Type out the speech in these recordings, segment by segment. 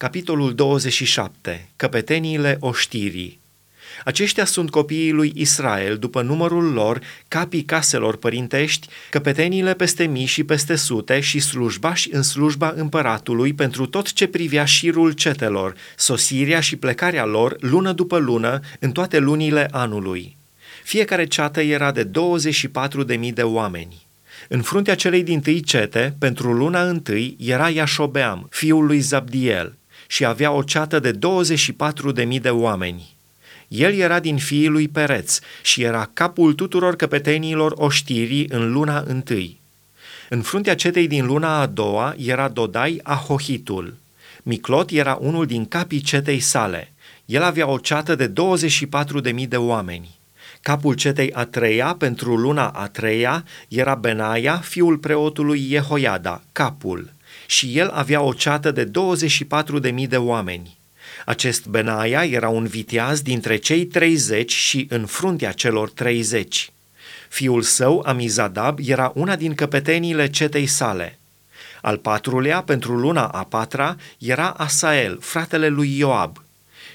Capitolul 27. Căpeteniile oștirii aceștia sunt copiii lui Israel, după numărul lor, capii caselor părintești, căpeteniile peste mii și peste sute și slujbași în slujba împăratului pentru tot ce privea șirul cetelor, sosirea și plecarea lor lună după lună în toate lunile anului. Fiecare ceată era de 24.000 de oameni. În fruntea celei din tâi cete, pentru luna întâi, era Iașobeam, fiul lui Zabdiel, și avea o ceată de 24.000 de oameni. El era din fiii lui Pereț și era capul tuturor căpetenilor oștirii în luna întâi. În fruntea cetei din luna a doua era Dodai Ahohitul. Miclot era unul din capii cetei sale. El avea o ceată de 24.000 de oameni. Capul cetei a treia pentru luna a treia era Benaia, fiul preotului Jehoiada, capul, și el avea o ceată de 24.000 de oameni. Acest Benaia era un viteaz dintre cei 30 și în fruntea celor 30. Fiul său, Amizadab, era una din căpeteniile cetei sale. Al patrulea, pentru luna a patra, era Asael, fratele lui Ioab.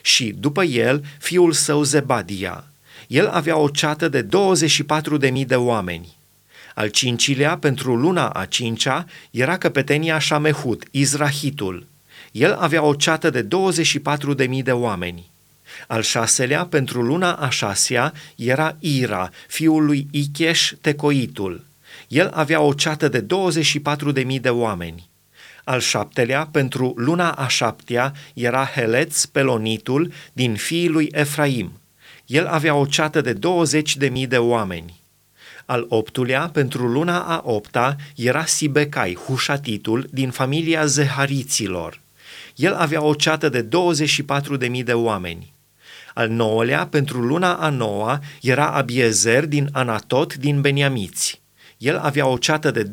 Și, după el, fiul său Zebadia. El avea o ceată de 24.000 de oameni. Al cincilea, pentru luna a cincea, era căpetenia Șamehut, Izrahitul. El avea o ceată de 24.000 de oameni. Al șaselea, pentru luna a șasea, era Ira, fiul lui Icheș Tecoitul. El avea o ceată de 24.000 de oameni. Al șaptelea, pentru luna a șaptea, era Heleț Pelonitul din fiii lui Efraim. El avea o ceată de 20.000 de oameni. Al optulea, pentru luna a opta, era Sibecai, Hușatitul, din familia Zehariților. El avea o ceată de 24.000 de oameni. Al nouălea, pentru luna a noua, era Abiezer din Anatot din Beniamiți. El avea o ceată de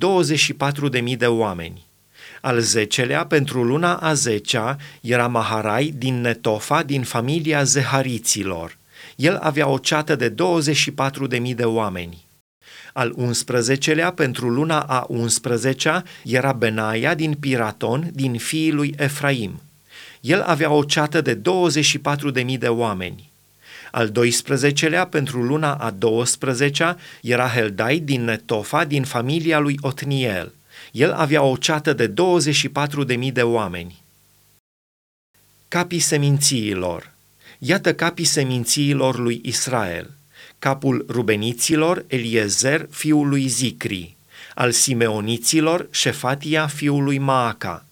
24.000 de oameni. Al zecelea, pentru luna a zecea, era Maharai din Netofa din familia Zehariților. El avea o ceată de 24.000 de oameni. Al 11-lea, pentru luna a 11-a, era Benaia din Piraton, din fiii lui Efraim. El avea o ceată de 24.000 de oameni. Al 12-lea, pentru luna a 12-a, era Heldai din Netofa, din familia lui Otniel. El avea o ceată de 24.000 de oameni. Capii semințiilor Iată capii semințiilor lui Israel – capul rubeniților Eliezer, fiul lui Zicri, al simeoniților Șefatia, fiul lui Maaca,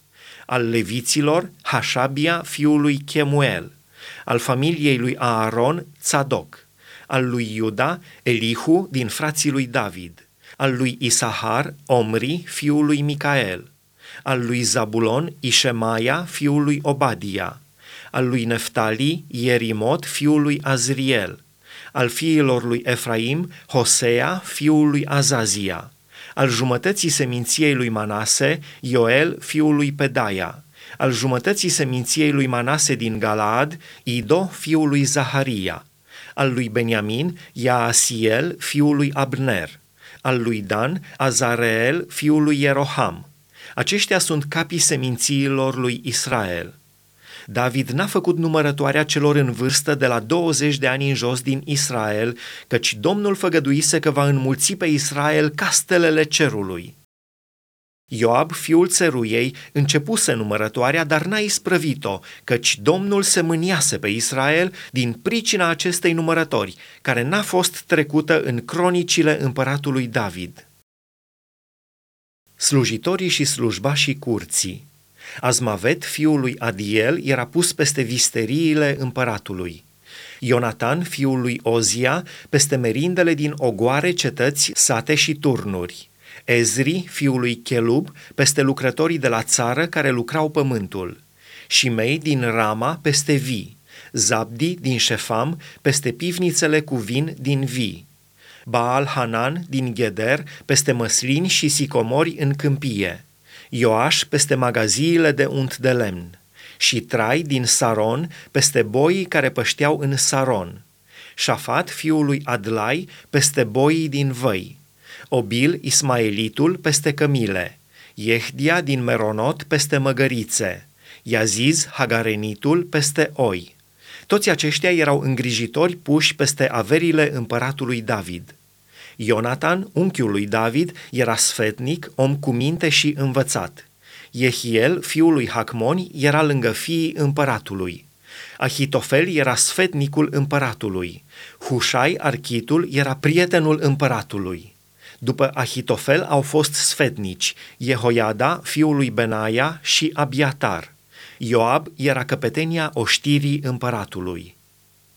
al leviților Hașabia, fiul lui Chemuel, al familiei lui Aaron, Tzadok, al lui Iuda, Elihu, din frații lui David, al lui Isahar, Omri, fiul lui Micael, al lui Zabulon, Ișemaia, fiul lui Obadia, al lui Neftali, Ierimot, fiul lui Azriel, al fiilor lui Efraim, Hosea, fiul lui Azazia, al jumătății seminției lui Manase, Ioel, fiul lui Pedaia, al jumătății seminției lui Manase din Galaad, Ido, fiul lui Zaharia, al lui Beniamin, Yaasiel, fiul lui Abner, al lui Dan, Azareel, fiul lui Ieroham. Aceștia sunt capii semințiilor lui Israel. David n-a făcut numărătoarea celor în vârstă de la 20 de ani în jos din Israel, căci Domnul făgăduise că va înmulți pe Israel ca stelele cerului. Ioab, fiul țeruiei, începuse numărătoarea, dar n-a isprăvit-o, căci Domnul se mâniase pe Israel din pricina acestei numărători, care n-a fost trecută în cronicile împăratului David. Slujitorii și slujbașii curții Azmavet, fiul lui Adiel, era pus peste visteriile împăratului. Ionatan, fiul lui Ozia, peste merindele din ogoare, cetăți, sate și turnuri. Ezri, fiul lui Chelub, peste lucrătorii de la țară care lucrau pământul. Shimei din Rama, peste vii. Zabdi din Șefam, peste pivnițele cu vin din vii. Baal Hanan din Gheder, peste măslini și sicomori în câmpie. Ioaș peste magaziile de unt de lemn și Trai din Saron peste boii care pășteau în Saron, Șafat, fiul lui Adlai, peste boii din văi, Obil, Ismaelitul, peste cămile, Iehdia din Meronot peste măgărițe, Iaziz Hagarenitul peste oi. Toți aceștia erau îngrijitori puși peste averile împăratului David. Ionatan, unchiul lui David, era sfetnic, om cu minte și învățat. Jehiel, fiul lui Hacmoni, era lângă fiii împăratului. Ahitofel era sfetnicul împăratului. Hușai, architul, era prietenul împăratului. După Ahitofel au fost sfetnici, Jehoiada, fiul lui Benaia și Abiatar. Ioab era căpetenia oștirii împăratului.